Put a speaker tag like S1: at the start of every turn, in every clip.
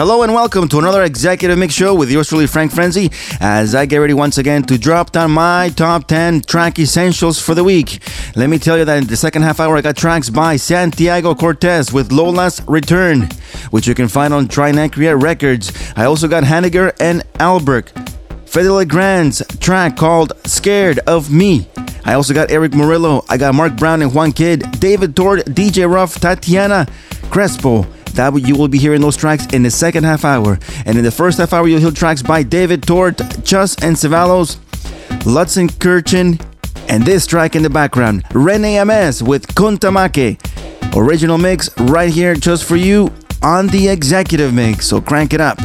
S1: Hello and welcome to another Executive Mix Show with yours truly, Frank Frenzy, as I get ready once again to drop down my top 10 track essentials for the week. Let me tell you that in the second half hour, I got tracks by Santiago Cortez with Lola's Return, which you can find on Trinacria Records. I also got Hanniger and Albert, Fedde Le Grand's track called Scared of Me. I also got Erick Morillo, I got Mark Brown and Juan Kidd, David Tort, DJ Ruff, Tatiana Crespo. That you will be hearing those tracks in the second half hour. And in the first half hour, you'll hear tracks by David Tort, Chus and Ceballos, Lutzen Kirchen, and this track in the background, Rene Amesz with Kuntamake. Original mix right here just for you on the executive mix. So crank it up.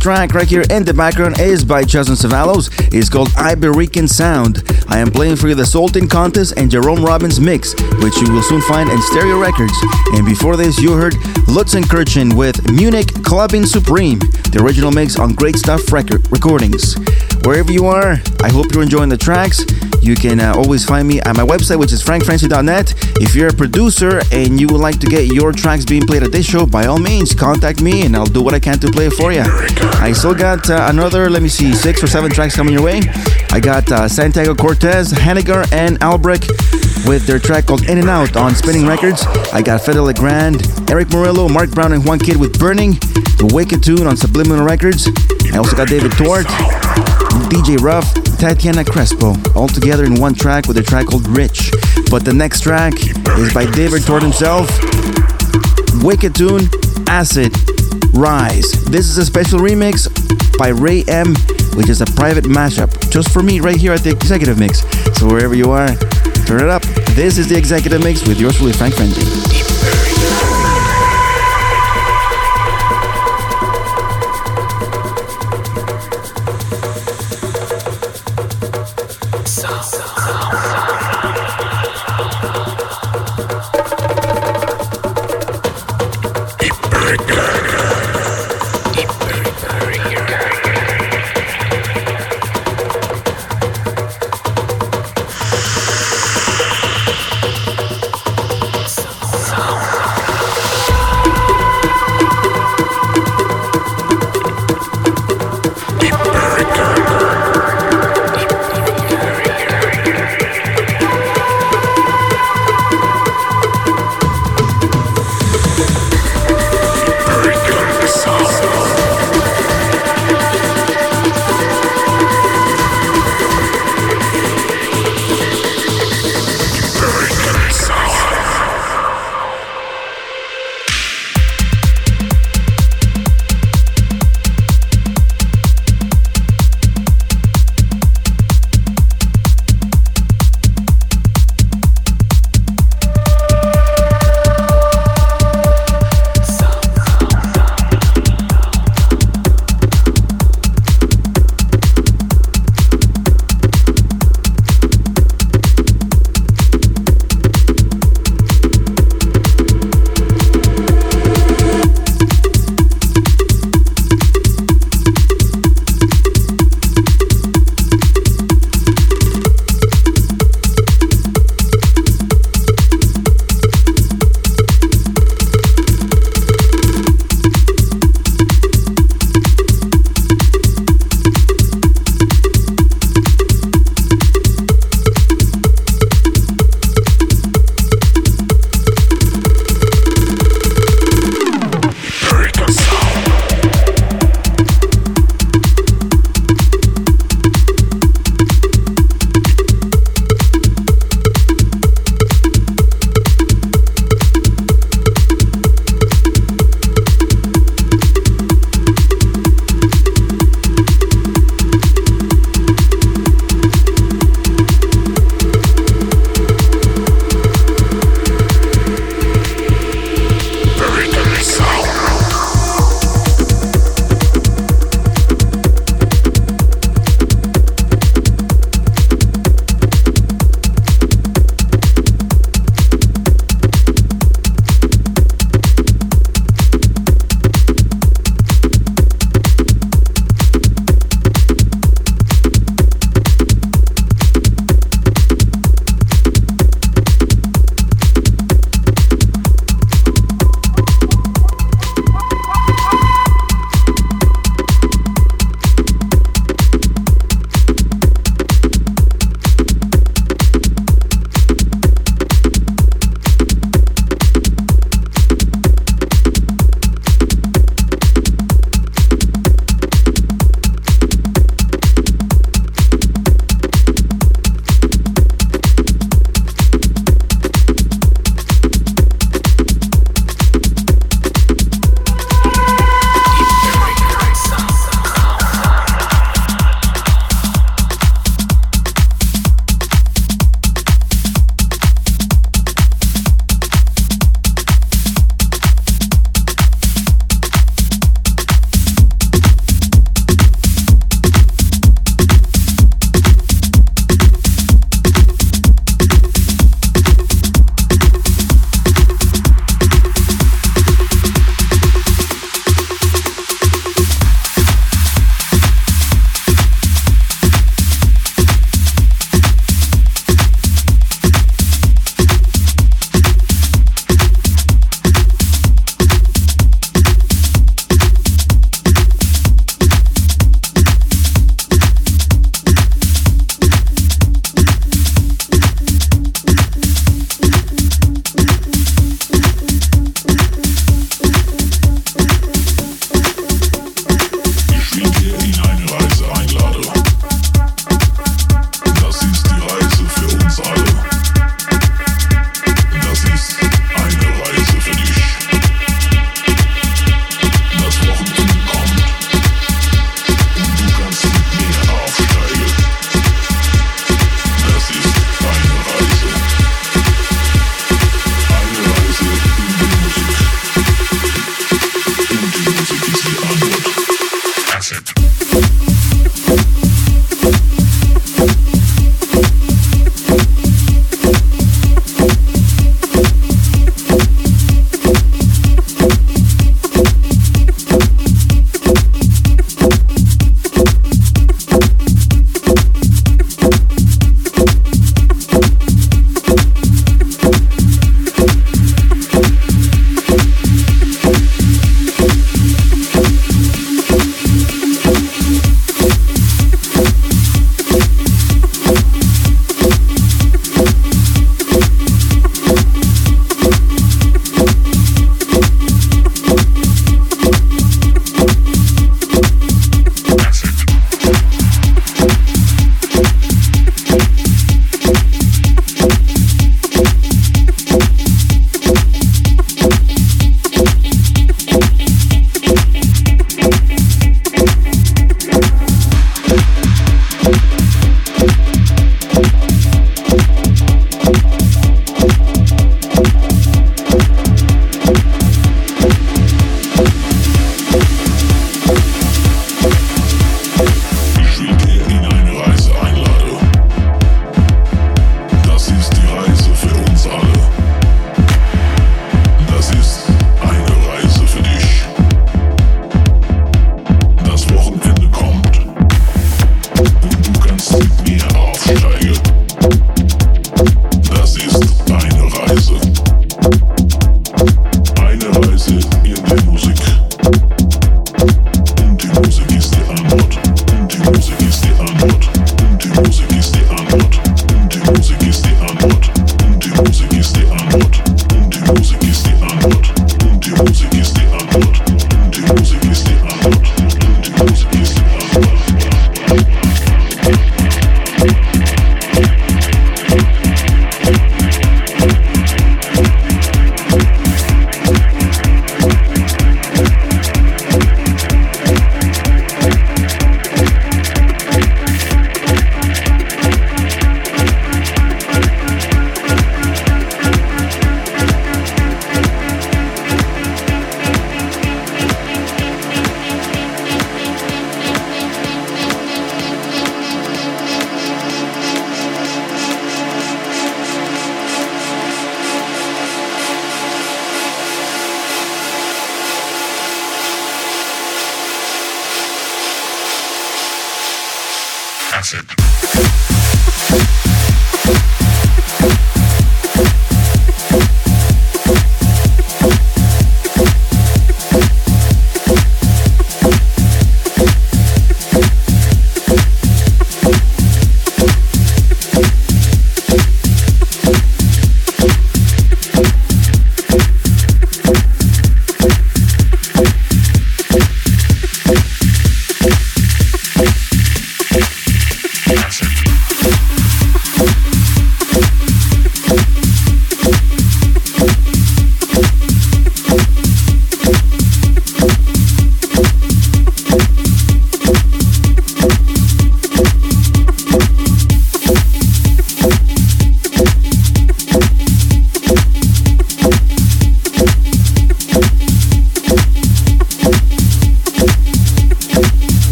S1: Track right here in the background is by Chus and Ceballos. It's called Iberican Sound. I am playing for you the Sultan Contest and Jerome Robbins mix, which you will soon find in Stereo Records. And before this, you heard Lutzenkirchen with Munich Clubbing Supreme, the original mix on Great Stuff record recordings. Wherever you are, I hope you're enjoying the tracks. You can uh, always find me at my website, which is frankfrancie.net. If you're a producer and you would like to get your tracks being played at this show, by all means, contact me and I'll do what I can to play it for you. I still got uh, another, let me see, six or seven tracks coming your way. I got uh, Santiago Cortez, Hanniger, and Albrecht with their track called In and Out on Spinning Records. I got Fede Legrand, Erick Morillo, Mark Brown, and Juan Kidd with Burning, The Wicked Tune on Subliminal Records. I also got David Tort, DJ Ruff, Tatiana Crespo, all together in one track with a track called Rich. But the next track is by David Tort himself. Wicked Tune, Acid, Rise. This is a special remix by Ray M, which is a private mashup just for me right here at the Executive Mix. So wherever you are, turn it up. This is the Executive Mix with yours truly, Frank Frenzy.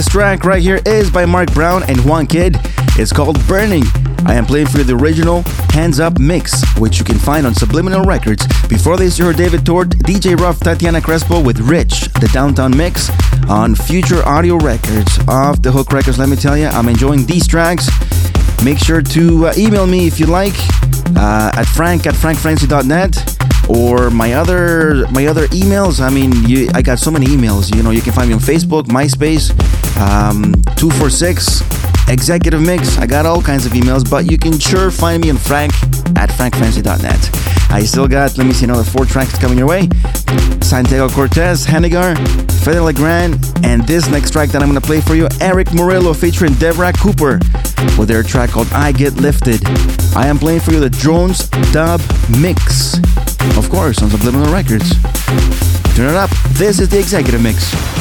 S1: This track right here is by Mark Brown and Juan Kidd. It's called Burning. I am playing for you the original Hands Up mix, which you can find on Subliminal Records. Before this, you heard David Tort, DJ Ruff, Tatiana Crespo with Rich, the Downtown Mix on Future Audio Records. Off the Hook Records, let me tell you, I'm enjoying these tracks. Make sure to uh, email me if you like uh, at frank at frankfrenzy.net or my other my other emails. I mean, you, I got so many emails. You know, you can find me on Facebook, MySpace, um, two four six, Executive Mix. I got all kinds of emails, but you can sure find me on Frank at frankfrenzy.net. I still got, let me see, another four tracks coming your way. Santiago Cortez, Hanigar, Fedde Le Grand, and this next track that I'm gonna play for you, Erick Morillo featuring Debra Cooper with their track called I Get Lifted. I am playing for you the Drones Dub Mix of course, on Subliminal Records. Turn it up. This is the executive mix.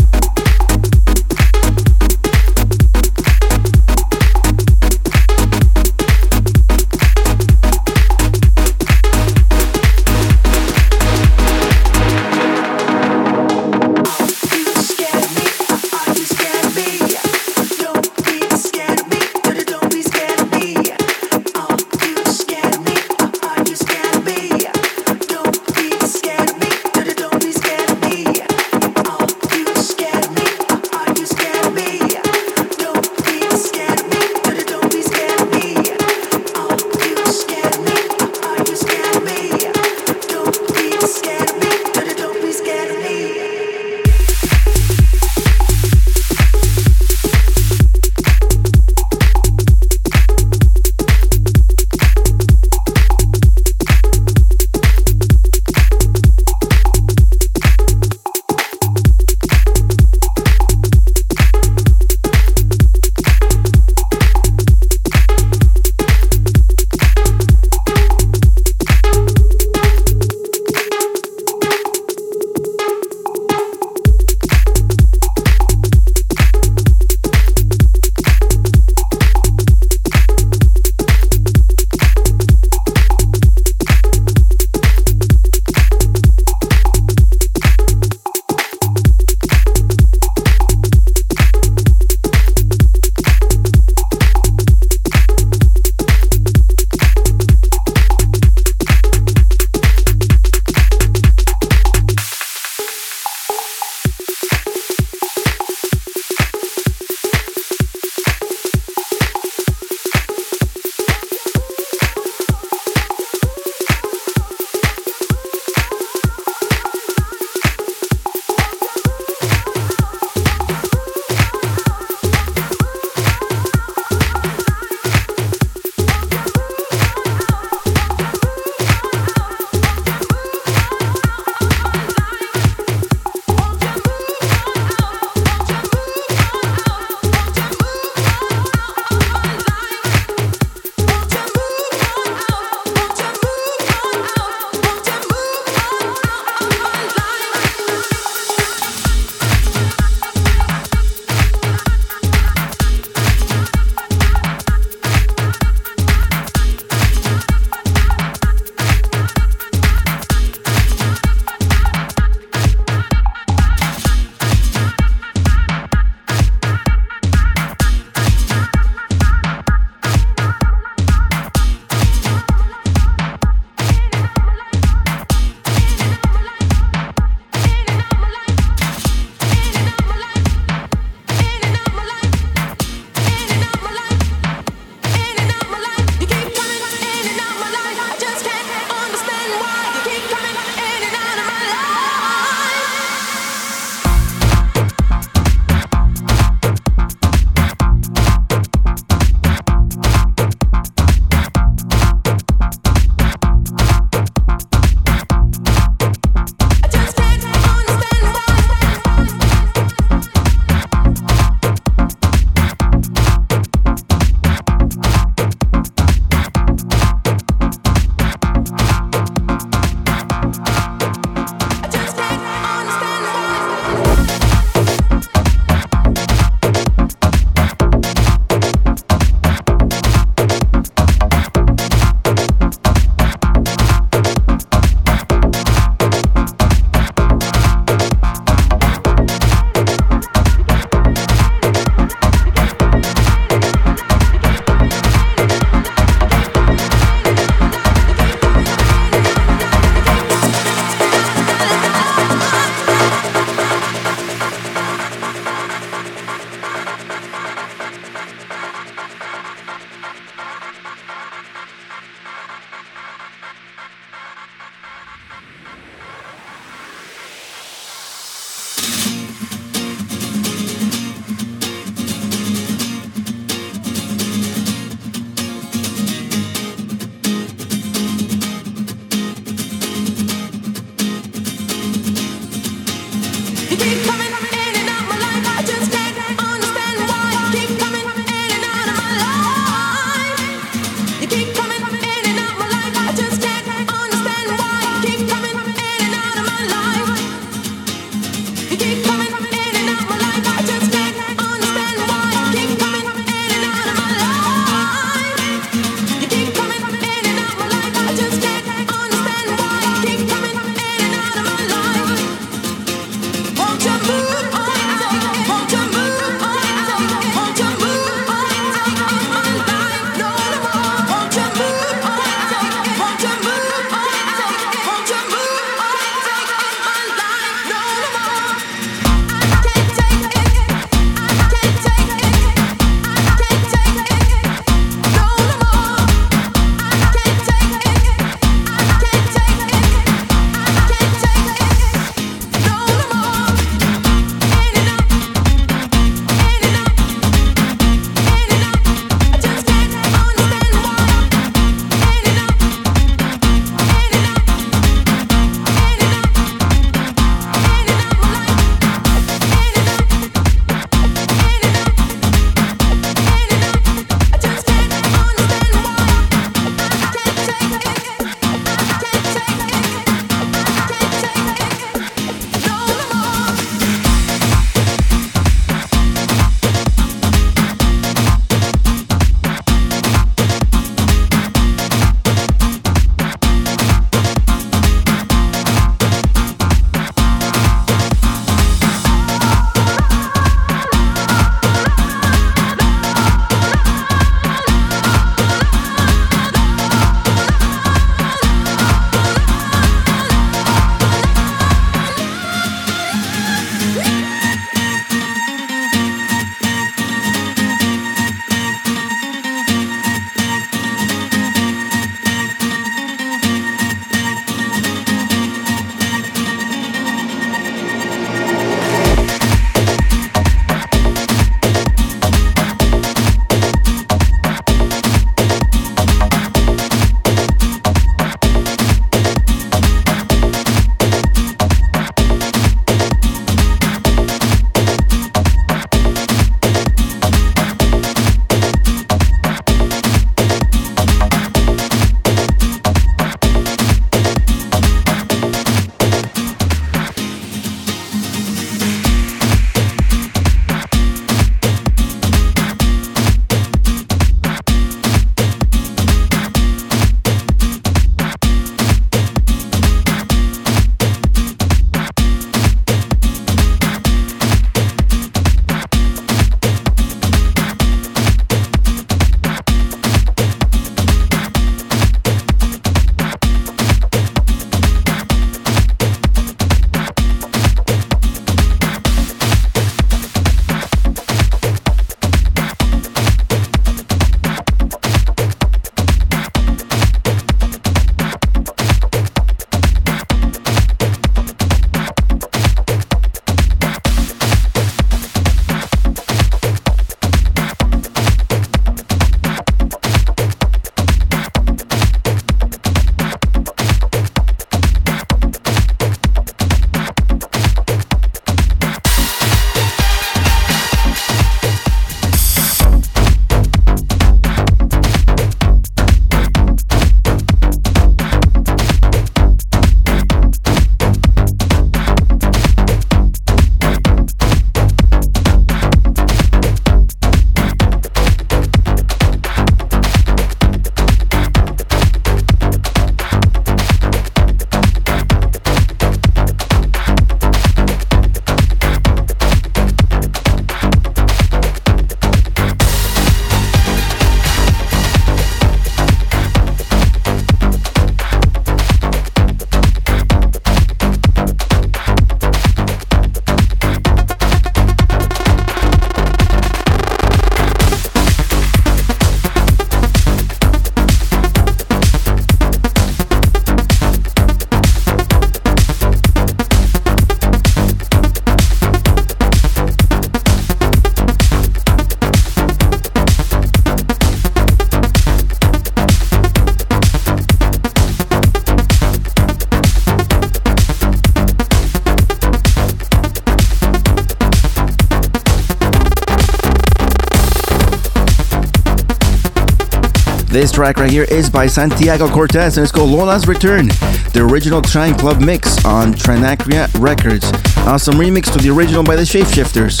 S1: This track right here is by Santiago Cortez and it's called Lola's Return, the original Shine Club mix on Trinacria Records. Awesome remix to the original by the Shapeshifters.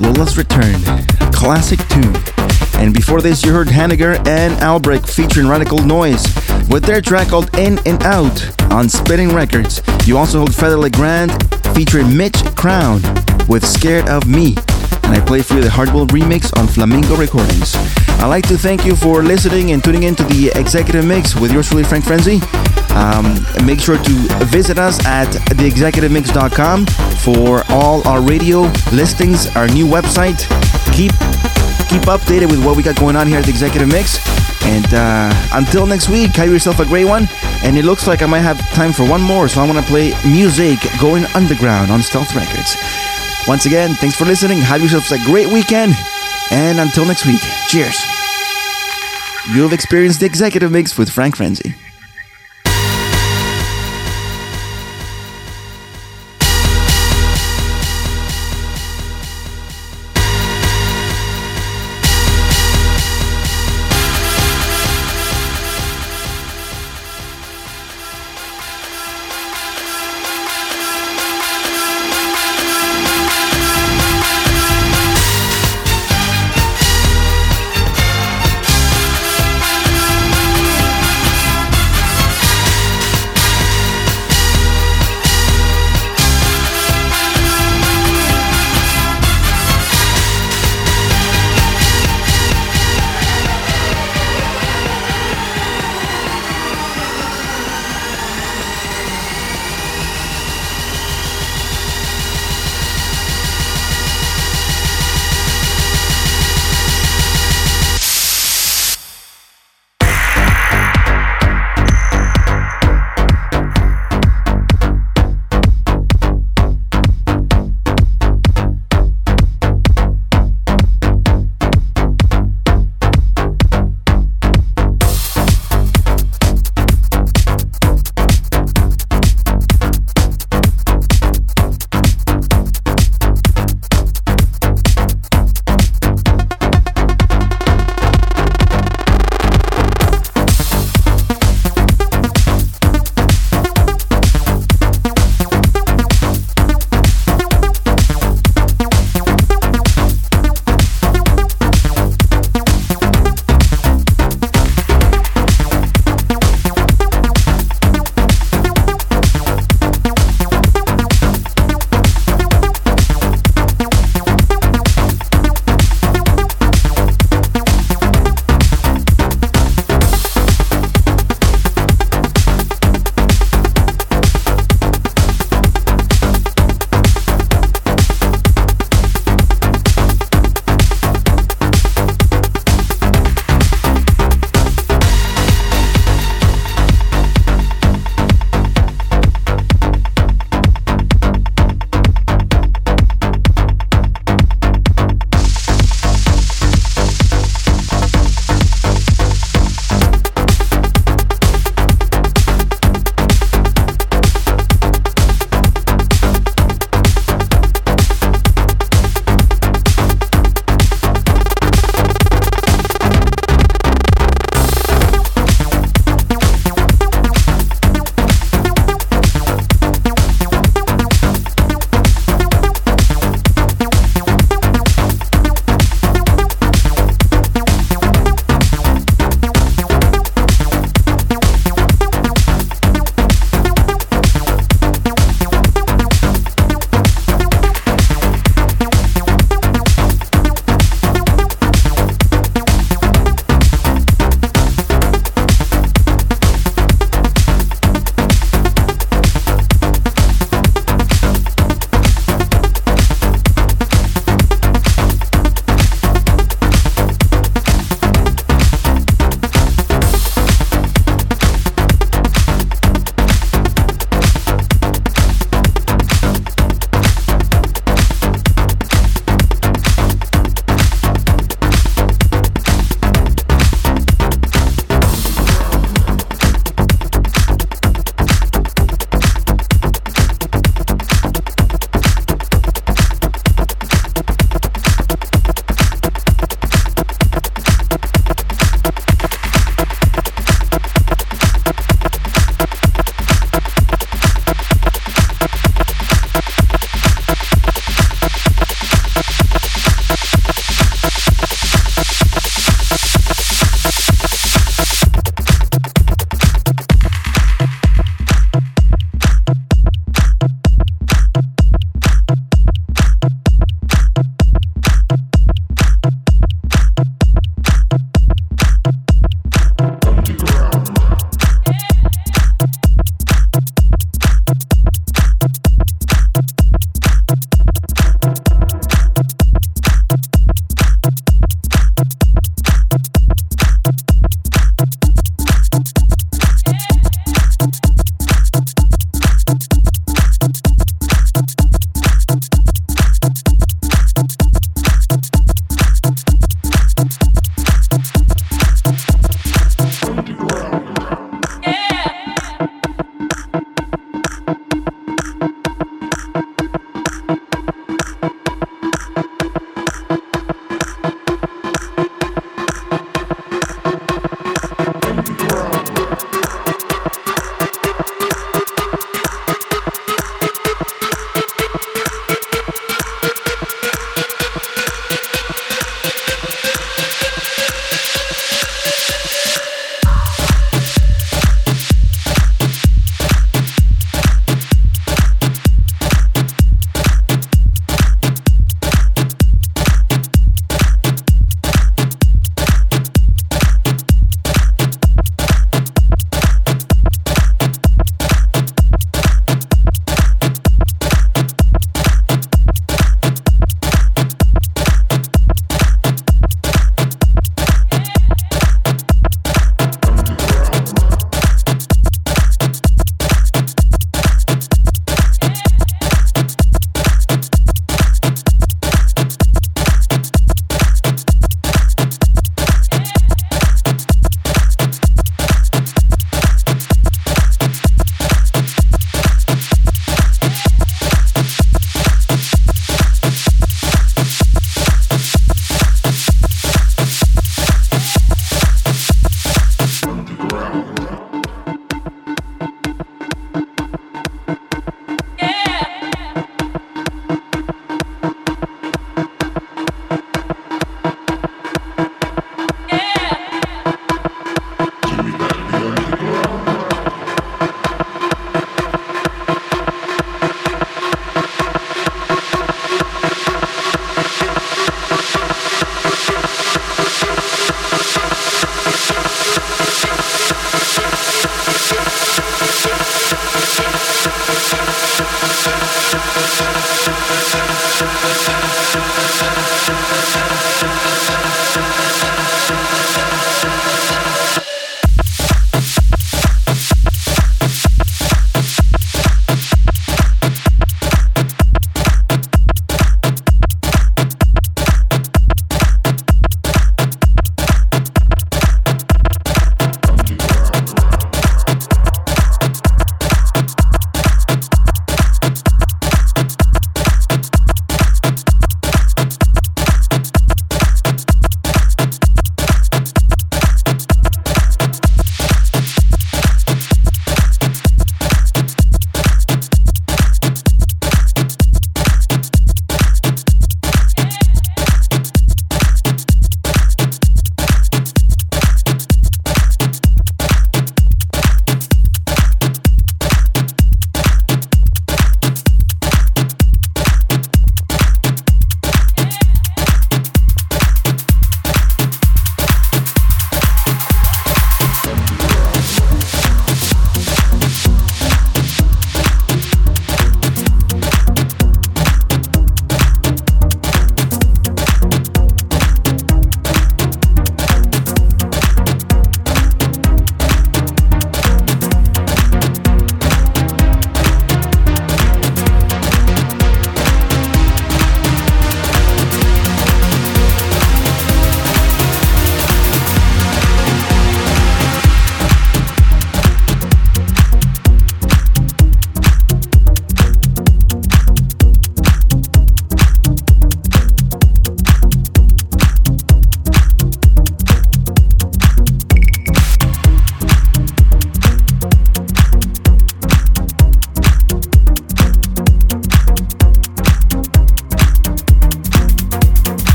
S1: Lola's Return, classic tune. And before this, you heard Hanniger and Albrecht featuring Radical Noise with their track called In and Out on Spitting Records. You also heard Fedde Le Grand featuring Mitch Crown with Scared of Me. And I played for you the Hardwell remix on Flamingo Recordings. I'd like to thank you for listening and tuning in to the Executive Mix with yours truly, Frank Frenzy. Um, make sure to visit us at theexecutivemix.com for all our radio listings, our new website. Keep keep updated with what we got going on here at the Executive Mix. And uh, until next week, have yourself a great one. And it looks like I might have time for one more, so I want to play music going underground on Stealth Records. Once again, thanks for listening. Have yourselves a great weekend. And until next week, cheers. You have experienced the Executive Mix with Frank Frenzy.